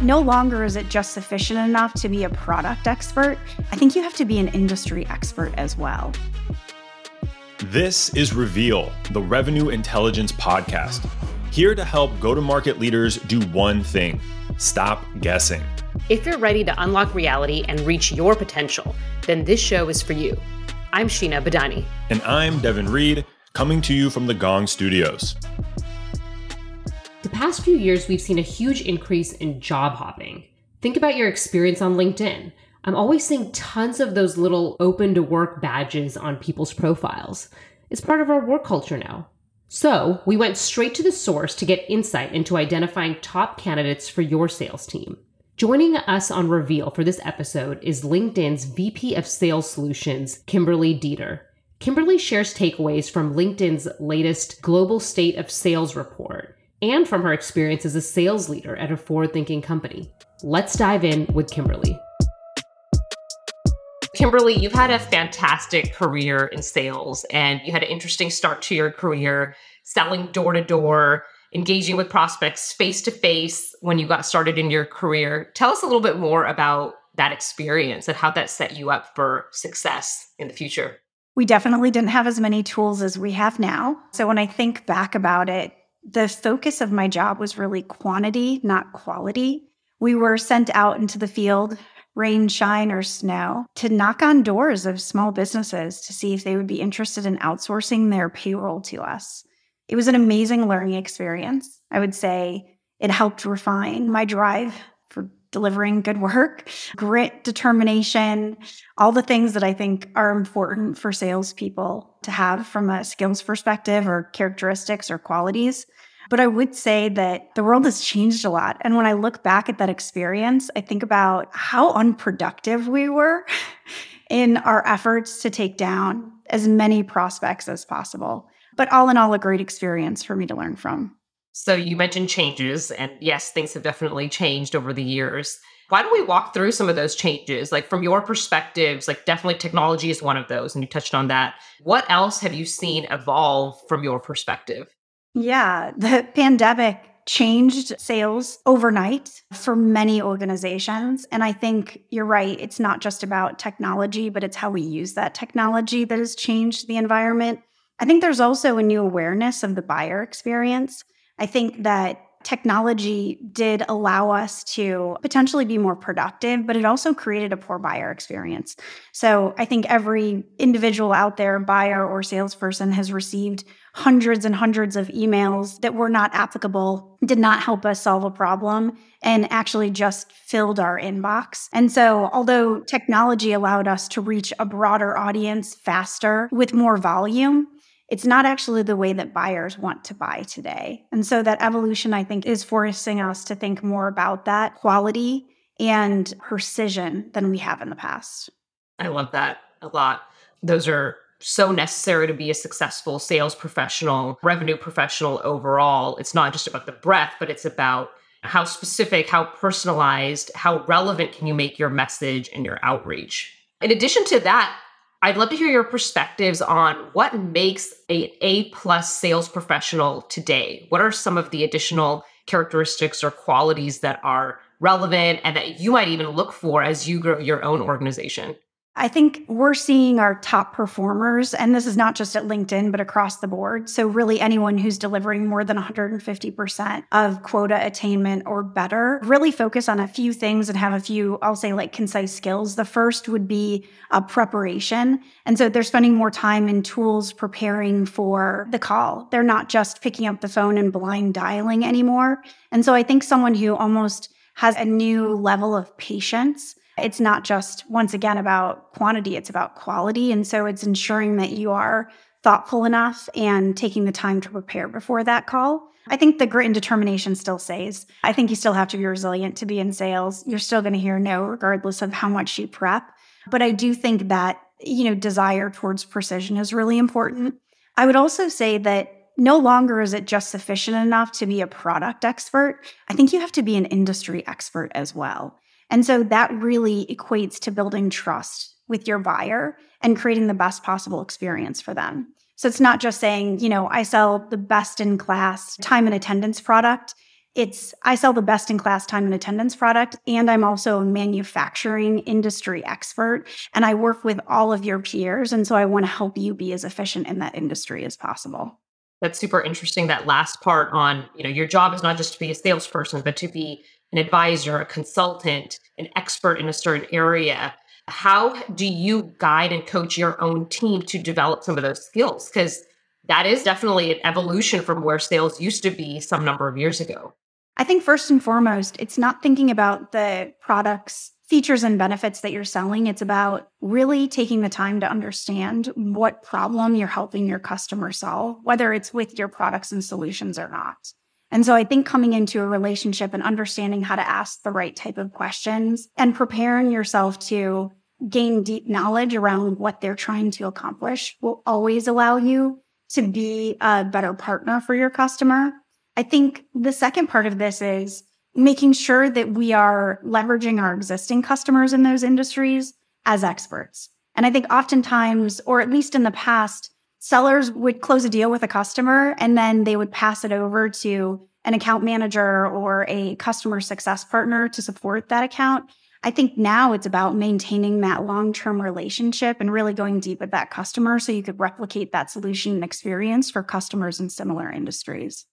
No longer is it just sufficient enough to be a product expert. I think you have to be an industry expert as well. This is Reveal, the Revenue Intelligence Podcast, here to help go to market leaders do one thing stop guessing. If you're ready to unlock reality and reach your potential, then this show is for you. I'm Sheena Badani. And I'm Devin Reed, coming to you from the Gong Studios. Past few years, we've seen a huge increase in job hopping. Think about your experience on LinkedIn. I'm always seeing tons of those little open to work badges on people's profiles. It's part of our work culture now. So, we went straight to the source to get insight into identifying top candidates for your sales team. Joining us on Reveal for this episode is LinkedIn's VP of Sales Solutions, Kimberly Dieter. Kimberly shares takeaways from LinkedIn's latest Global State of Sales report and from her experience as a sales leader at a forward thinking company. Let's dive in with Kimberly. Kimberly, you've had a fantastic career in sales and you had an interesting start to your career selling door to door, engaging with prospects face to face when you got started in your career. Tell us a little bit more about that experience and how that set you up for success in the future. We definitely didn't have as many tools as we have now. So when I think back about it, the focus of my job was really quantity, not quality. We were sent out into the field, rain, shine, or snow, to knock on doors of small businesses to see if they would be interested in outsourcing their payroll to us. It was an amazing learning experience. I would say it helped refine my drive delivering good work, grit, determination, all the things that I think are important for salespeople to have from a skills perspective or characteristics or qualities. But I would say that the world has changed a lot. And when I look back at that experience, I think about how unproductive we were in our efforts to take down as many prospects as possible. But all in all, a great experience for me to learn from. So you mentioned changes, and yes, things have definitely changed over the years. Why don't we walk through some of those changes? Like from your perspectives, like definitely technology is one of those, and you touched on that. What else have you seen evolve from your perspective? Yeah, the pandemic changed sales overnight for many organizations. And I think you're right. It's not just about technology, but it's how we use that technology that has changed the environment. I think there's also a new awareness of the buyer experience. I think that technology did allow us to potentially be more productive, but it also created a poor buyer experience. So I think every individual out there, buyer or salesperson, has received hundreds and hundreds of emails that were not applicable, did not help us solve a problem, and actually just filled our inbox. And so, although technology allowed us to reach a broader audience faster with more volume, it's not actually the way that buyers want to buy today. And so that evolution, I think, is forcing us to think more about that quality and precision than we have in the past. I love that a lot. Those are so necessary to be a successful sales professional, revenue professional overall. It's not just about the breadth, but it's about how specific, how personalized, how relevant can you make your message and your outreach. In addition to that, I'd love to hear your perspectives on what makes a A plus sales professional today. What are some of the additional characteristics or qualities that are relevant and that you might even look for as you grow your own organization? I think we're seeing our top performers, and this is not just at LinkedIn, but across the board. So, really, anyone who's delivering more than 150% of quota attainment or better, really focus on a few things and have a few, I'll say, like concise skills. The first would be a preparation. And so, they're spending more time in tools preparing for the call. They're not just picking up the phone and blind dialing anymore. And so, I think someone who almost has a new level of patience it's not just, once again, about quantity, it's about quality. And so it's ensuring that you are thoughtful enough and taking the time to prepare before that call. I think the grit and determination still stays. I think you still have to be resilient to be in sales. You're still going to hear no, regardless of how much you prep. But I do think that, you know, desire towards precision is really important. I would also say that no longer is it just sufficient enough to be a product expert. I think you have to be an industry expert as well. And so that really equates to building trust with your buyer and creating the best possible experience for them. So it's not just saying, you know, I sell the best in class time and attendance product. It's I sell the best in class time and attendance product, and I'm also a manufacturing industry expert. And I work with all of your peers. And so I want to help you be as efficient in that industry as possible. That's super interesting. That last part on, you know, your job is not just to be a salesperson, but to be an advisor, a consultant, an expert in a certain area. How do you guide and coach your own team to develop some of those skills? Because that is definitely an evolution from where sales used to be some number of years ago. I think first and foremost, it's not thinking about the products, features, and benefits that you're selling. It's about really taking the time to understand what problem you're helping your customer solve, whether it's with your products and solutions or not. And so I think coming into a relationship and understanding how to ask the right type of questions and preparing yourself to gain deep knowledge around what they're trying to accomplish will always allow you to be a better partner for your customer. I think the second part of this is making sure that we are leveraging our existing customers in those industries as experts. And I think oftentimes, or at least in the past, sellers would close a deal with a customer and then they would pass it over to an account manager or a customer success partner to support that account. I think now it's about maintaining that long term relationship and really going deep with that customer so you could replicate that solution and experience for customers in similar industries.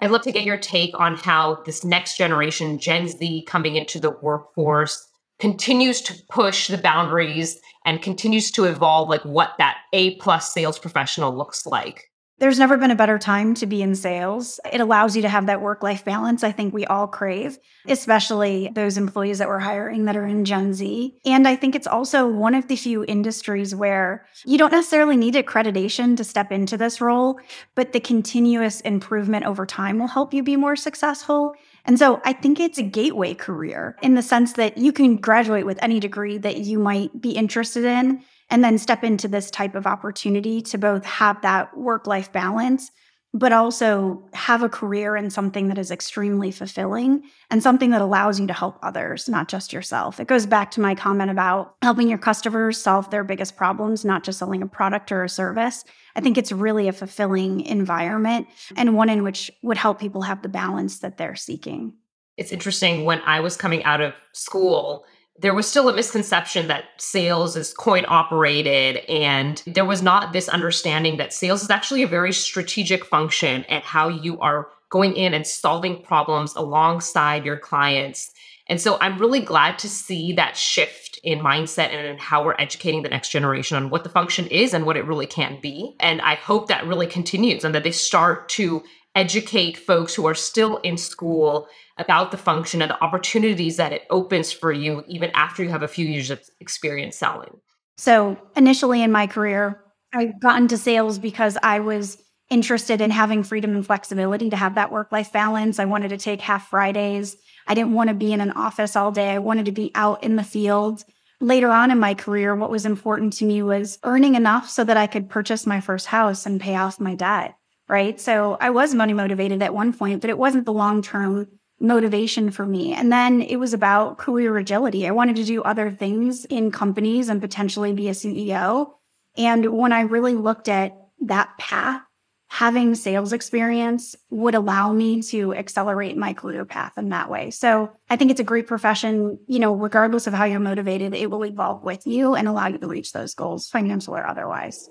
I'd love to get your take on how this next generation, Gen Z, coming into the workforce, continues to push the boundaries and continues to evolve like what that A plus sales professional looks like. There's never been a better time to be in sales. It allows you to have that work life balance I think we all crave, especially those employees that we're hiring that are in Gen Z. And I think it's also one of the few industries where you don't necessarily need accreditation to step into this role, but the continuous improvement over time will help you be more successful. And so I think it's a gateway career in the sense that you can graduate with any degree that you might be interested in and then step into this type of opportunity to both have that work life balance, but also have a career in something that is extremely fulfilling and something that allows you to help others, not just yourself. It goes back to my comment about helping your customers solve their biggest problems, not just selling a product or a service. I think it's really a fulfilling environment and one in which would help people have the balance that they're seeking. It's interesting when I was coming out of school, there was still a misconception that sales is coin operated and there was not this understanding that sales is actually a very strategic function and how you are going in and solving problems alongside your clients. And so i'm really glad to see that shift in mindset and in how we're educating the next generation on what the function is and what it really can be. And i hope that really continues and that they start to educate folks who are still in school about the function and the opportunities that it opens for you even after you have a few years of experience selling. So, initially in my career, I got into sales because I was interested in having freedom and flexibility to have that work life balance. I wanted to take half Fridays. I didn't want to be in an office all day. I wanted to be out in the field. Later on in my career, what was important to me was earning enough so that I could purchase my first house and pay off my debt. Right. So I was money motivated at one point, but it wasn't the long term motivation for me. And then it was about career agility. I wanted to do other things in companies and potentially be a CEO. And when I really looked at that path, having sales experience would allow me to accelerate my career path in that way. So I think it's a great profession. You know, regardless of how you're motivated, it will evolve with you and allow you to reach those goals, financial or otherwise.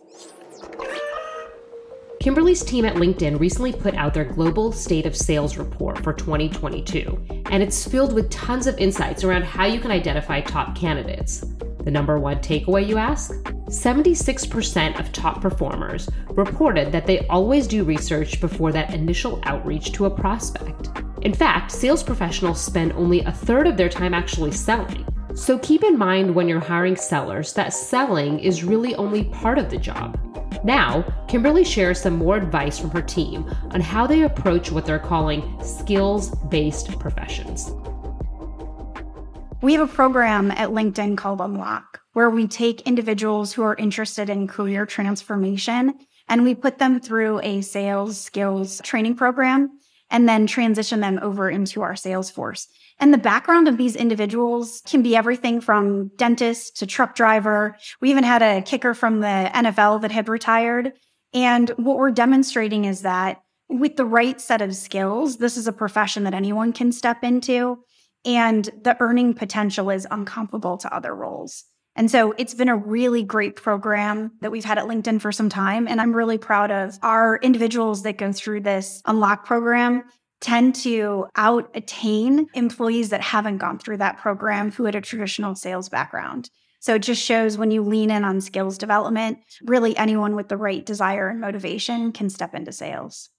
Kimberly's team at LinkedIn recently put out their Global State of Sales report for 2022, and it's filled with tons of insights around how you can identify top candidates. The number one takeaway, you ask? 76% of top performers reported that they always do research before that initial outreach to a prospect. In fact, sales professionals spend only a third of their time actually selling. So keep in mind when you're hiring sellers that selling is really only part of the job. Now, Kimberly shares some more advice from her team on how they approach what they're calling skills based professions. We have a program at LinkedIn called Unlock, where we take individuals who are interested in career transformation and we put them through a sales skills training program and then transition them over into our sales force. And the background of these individuals can be everything from dentist to truck driver. We even had a kicker from the NFL that had retired. And what we're demonstrating is that with the right set of skills, this is a profession that anyone can step into. And the earning potential is uncomparable to other roles. And so it's been a really great program that we've had at LinkedIn for some time. And I'm really proud of our individuals that go through this unlock program tend to out attain employees that haven't gone through that program who had a traditional sales background. So it just shows when you lean in on skills development, really anyone with the right desire and motivation can step into sales.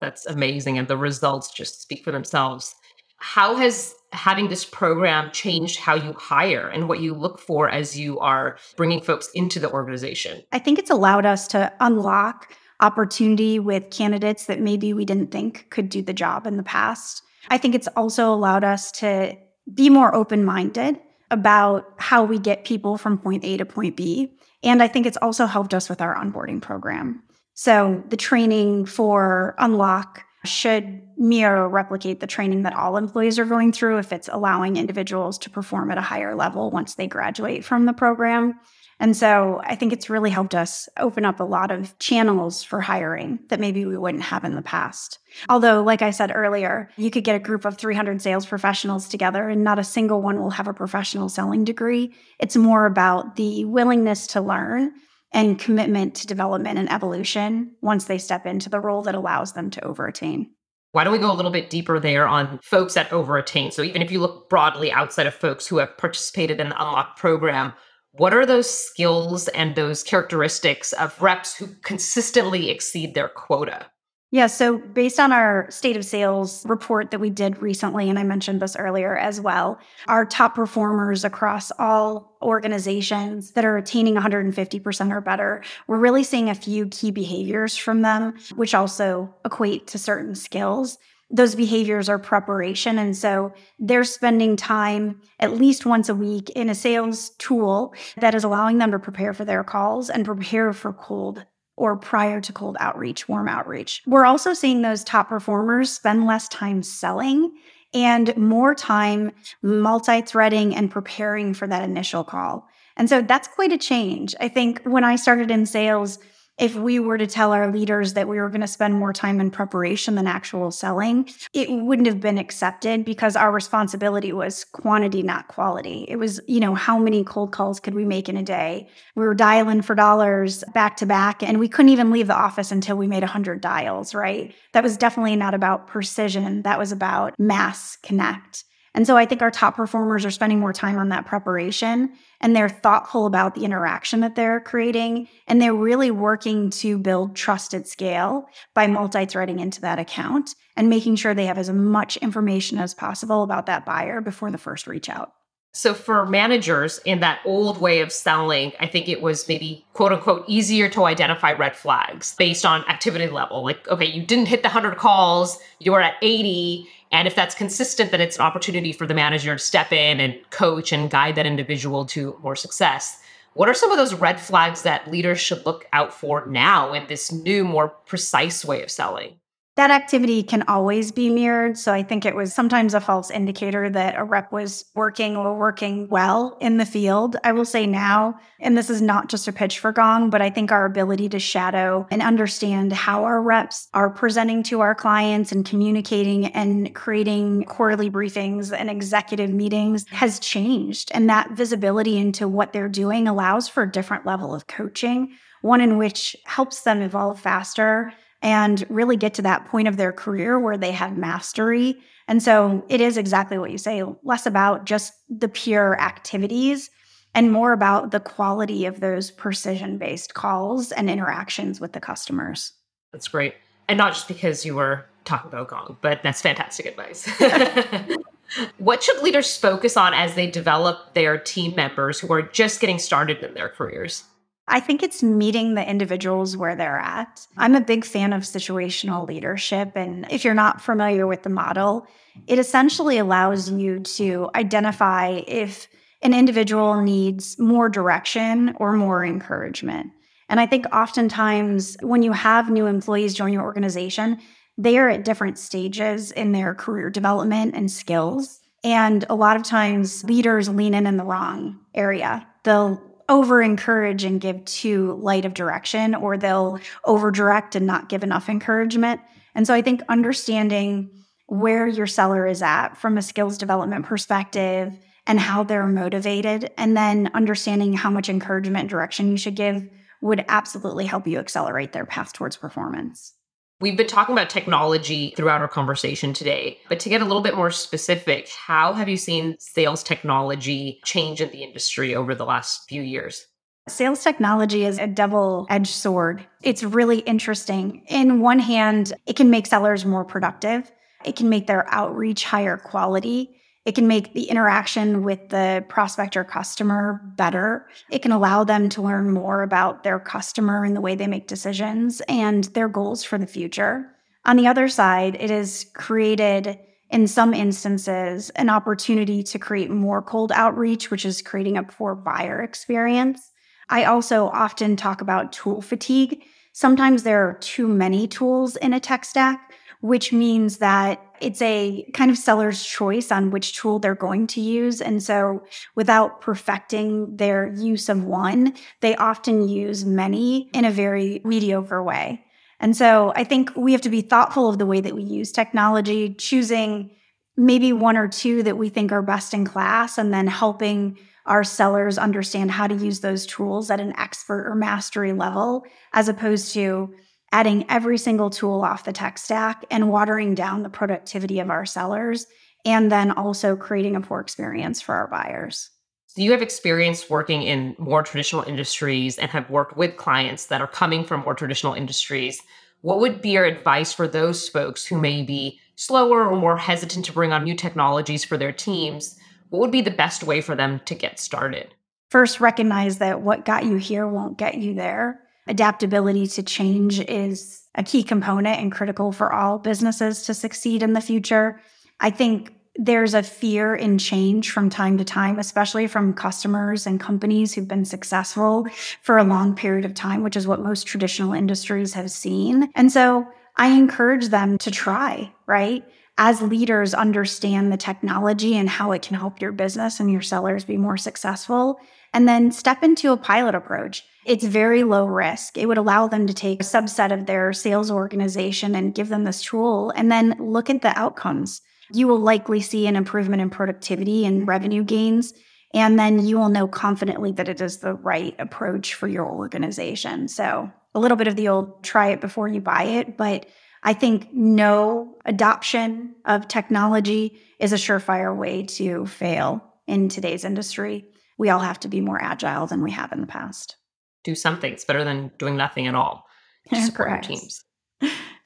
That's amazing. And the results just speak for themselves. How has having this program changed how you hire and what you look for as you are bringing folks into the organization? I think it's allowed us to unlock opportunity with candidates that maybe we didn't think could do the job in the past. I think it's also allowed us to be more open minded about how we get people from point A to point B. And I think it's also helped us with our onboarding program. So the training for Unlock should mirror or replicate the training that all employees are going through if it's allowing individuals to perform at a higher level once they graduate from the program. And so I think it's really helped us open up a lot of channels for hiring that maybe we wouldn't have in the past. Although, like I said earlier, you could get a group of 300 sales professionals together and not a single one will have a professional selling degree. It's more about the willingness to learn and commitment to development and evolution once they step into the role that allows them to overattain. Why don't we go a little bit deeper there on folks that overattain? So, even if you look broadly outside of folks who have participated in the Unlock program, what are those skills and those characteristics of reps who consistently exceed their quota? Yeah, so based on our state of sales report that we did recently, and I mentioned this earlier as well, our top performers across all organizations that are attaining 150% or better, we're really seeing a few key behaviors from them, which also equate to certain skills those behaviors are preparation. And so they're spending time at least once a week in a sales tool that is allowing them to prepare for their calls and prepare for cold or prior to cold outreach, warm outreach. We're also seeing those top performers spend less time selling and more time multi threading and preparing for that initial call. And so that's quite a change. I think when I started in sales, if we were to tell our leaders that we were going to spend more time in preparation than actual selling, it wouldn't have been accepted because our responsibility was quantity, not quality. It was, you know, how many cold calls could we make in a day? We were dialing for dollars back to back, and we couldn't even leave the office until we made 100 dials, right? That was definitely not about precision. That was about mass connect. And so I think our top performers are spending more time on that preparation and they're thoughtful about the interaction that they're creating. And they're really working to build trust at scale by multi threading into that account and making sure they have as much information as possible about that buyer before the first reach out. So, for managers in that old way of selling, I think it was maybe quote unquote easier to identify red flags based on activity level. Like, okay, you didn't hit the 100 calls, you're at 80 and if that's consistent, then it's an opportunity for the manager to step in and coach and guide that individual to more success. What are some of those red flags that leaders should look out for now in this new, more precise way of selling? That activity can always be mirrored. So I think it was sometimes a false indicator that a rep was working or working well in the field. I will say now, and this is not just a pitch for Gong, but I think our ability to shadow and understand how our reps are presenting to our clients and communicating and creating quarterly briefings and executive meetings has changed. And that visibility into what they're doing allows for a different level of coaching, one in which helps them evolve faster and really get to that point of their career where they have mastery. And so it is exactly what you say less about just the pure activities and more about the quality of those precision based calls and interactions with the customers. That's great. And not just because you were talking about Gong, but that's fantastic advice. what should leaders focus on as they develop their team members who are just getting started in their careers? I think it's meeting the individuals where they're at. I'm a big fan of situational leadership. And if you're not familiar with the model, it essentially allows you to identify if an individual needs more direction or more encouragement. And I think oftentimes when you have new employees join your organization, they are at different stages in their career development and skills. And a lot of times leaders lean in in the wrong area. They'll over encourage and give too light of direction, or they'll over direct and not give enough encouragement. And so I think understanding where your seller is at from a skills development perspective and how they're motivated, and then understanding how much encouragement and direction you should give would absolutely help you accelerate their path towards performance. We've been talking about technology throughout our conversation today, but to get a little bit more specific, how have you seen sales technology change in the industry over the last few years? Sales technology is a double edged sword. It's really interesting. In one hand, it can make sellers more productive, it can make their outreach higher quality. It can make the interaction with the prospect or customer better. It can allow them to learn more about their customer and the way they make decisions and their goals for the future. On the other side, it has created, in some instances, an opportunity to create more cold outreach, which is creating a poor buyer experience. I also often talk about tool fatigue. Sometimes there are too many tools in a tech stack, which means that it's a kind of seller's choice on which tool they're going to use. And so without perfecting their use of one, they often use many in a very mediocre way. And so I think we have to be thoughtful of the way that we use technology, choosing maybe one or two that we think are best in class, and then helping our sellers understand how to use those tools at an expert or mastery level, as opposed to adding every single tool off the tech stack and watering down the productivity of our sellers, and then also creating a poor experience for our buyers. So you have experience working in more traditional industries and have worked with clients that are coming from more traditional industries. What would be your advice for those folks who may be slower or more hesitant to bring on new technologies for their teams? What would be the best way for them to get started? First, recognize that what got you here won't get you there adaptability to change is a key component and critical for all businesses to succeed in the future. I think there's a fear in change from time to time, especially from customers and companies who've been successful for a long period of time, which is what most traditional industries have seen. And so I encourage them to try, right? As leaders, understand the technology and how it can help your business and your sellers be more successful, and then step into a pilot approach. It's very low risk. It would allow them to take a subset of their sales organization and give them this tool and then look at the outcomes. You will likely see an improvement in productivity and mm-hmm. revenue gains. And then you will know confidently that it is the right approach for your organization. So, a little bit of the old try it before you buy it. But I think no adoption of technology is a surefire way to fail in today's industry. We all have to be more agile than we have in the past do something. It's better than doing nothing at all. Correct. teams.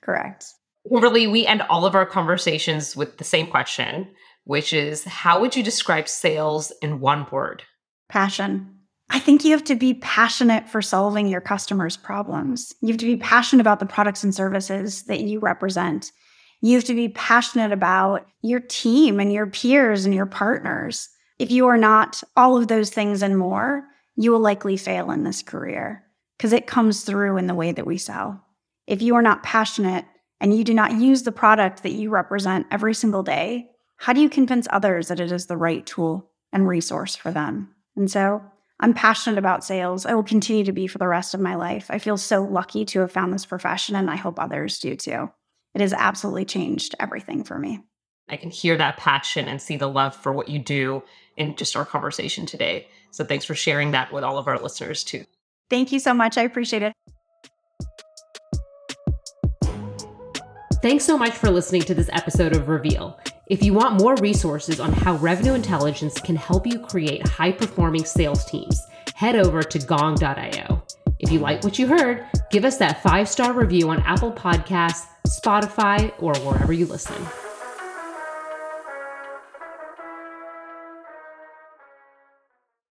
Correct. Really, we end all of our conversations with the same question, which is how would you describe sales in one word? Passion. I think you have to be passionate for solving your customers' problems. You have to be passionate about the products and services that you represent. You have to be passionate about your team and your peers and your partners. If you are not all of those things and more, you will likely fail in this career because it comes through in the way that we sell. If you are not passionate and you do not use the product that you represent every single day, how do you convince others that it is the right tool and resource for them? And so I'm passionate about sales. I will continue to be for the rest of my life. I feel so lucky to have found this profession, and I hope others do too. It has absolutely changed everything for me. I can hear that passion and see the love for what you do in just our conversation today. So thanks for sharing that with all of our listeners too. Thank you so much. I appreciate it. Thanks so much for listening to this episode of Reveal. If you want more resources on how revenue intelligence can help you create high performing sales teams, head over to gong.io. If you like what you heard, give us that five star review on Apple Podcasts, Spotify, or wherever you listen.